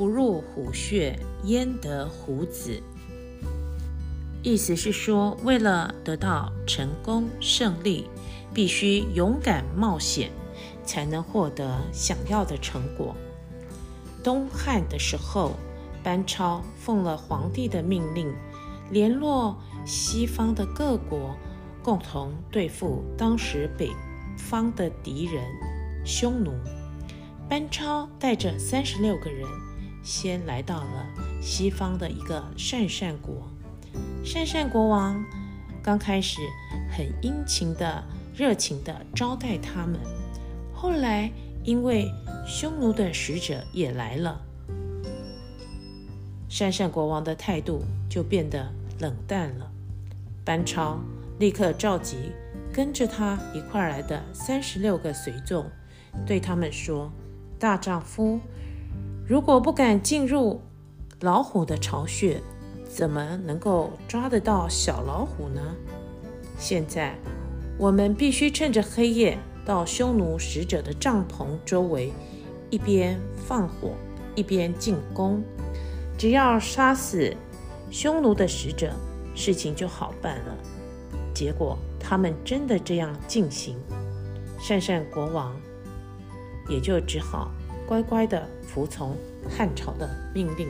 不入虎穴，焉得虎子。意思是说，为了得到成功胜利，必须勇敢冒险，才能获得想要的成果。东汉的时候，班超奉了皇帝的命令，联络西方的各国，共同对付当时北方的敌人匈奴。班超带着三十六个人，先来到了西方的一个鄯善国。鄯善国王刚开始很殷勤的、热情的招待他们，后来因为匈奴的使者也来了，鄯善国王的态度就变得冷淡了。班超立刻召集跟着他一块来的三十六个随从，对他们说。大丈夫如果不敢进入老虎的巢穴，怎么能够抓得到小老虎呢？现在我们必须趁着黑夜到匈奴使者的帐篷周围，一边放火，一边进攻。只要杀死匈奴的使者，事情就好办了。结果他们真的这样进行，善善国王。也就只好乖乖地服从汉朝的命令。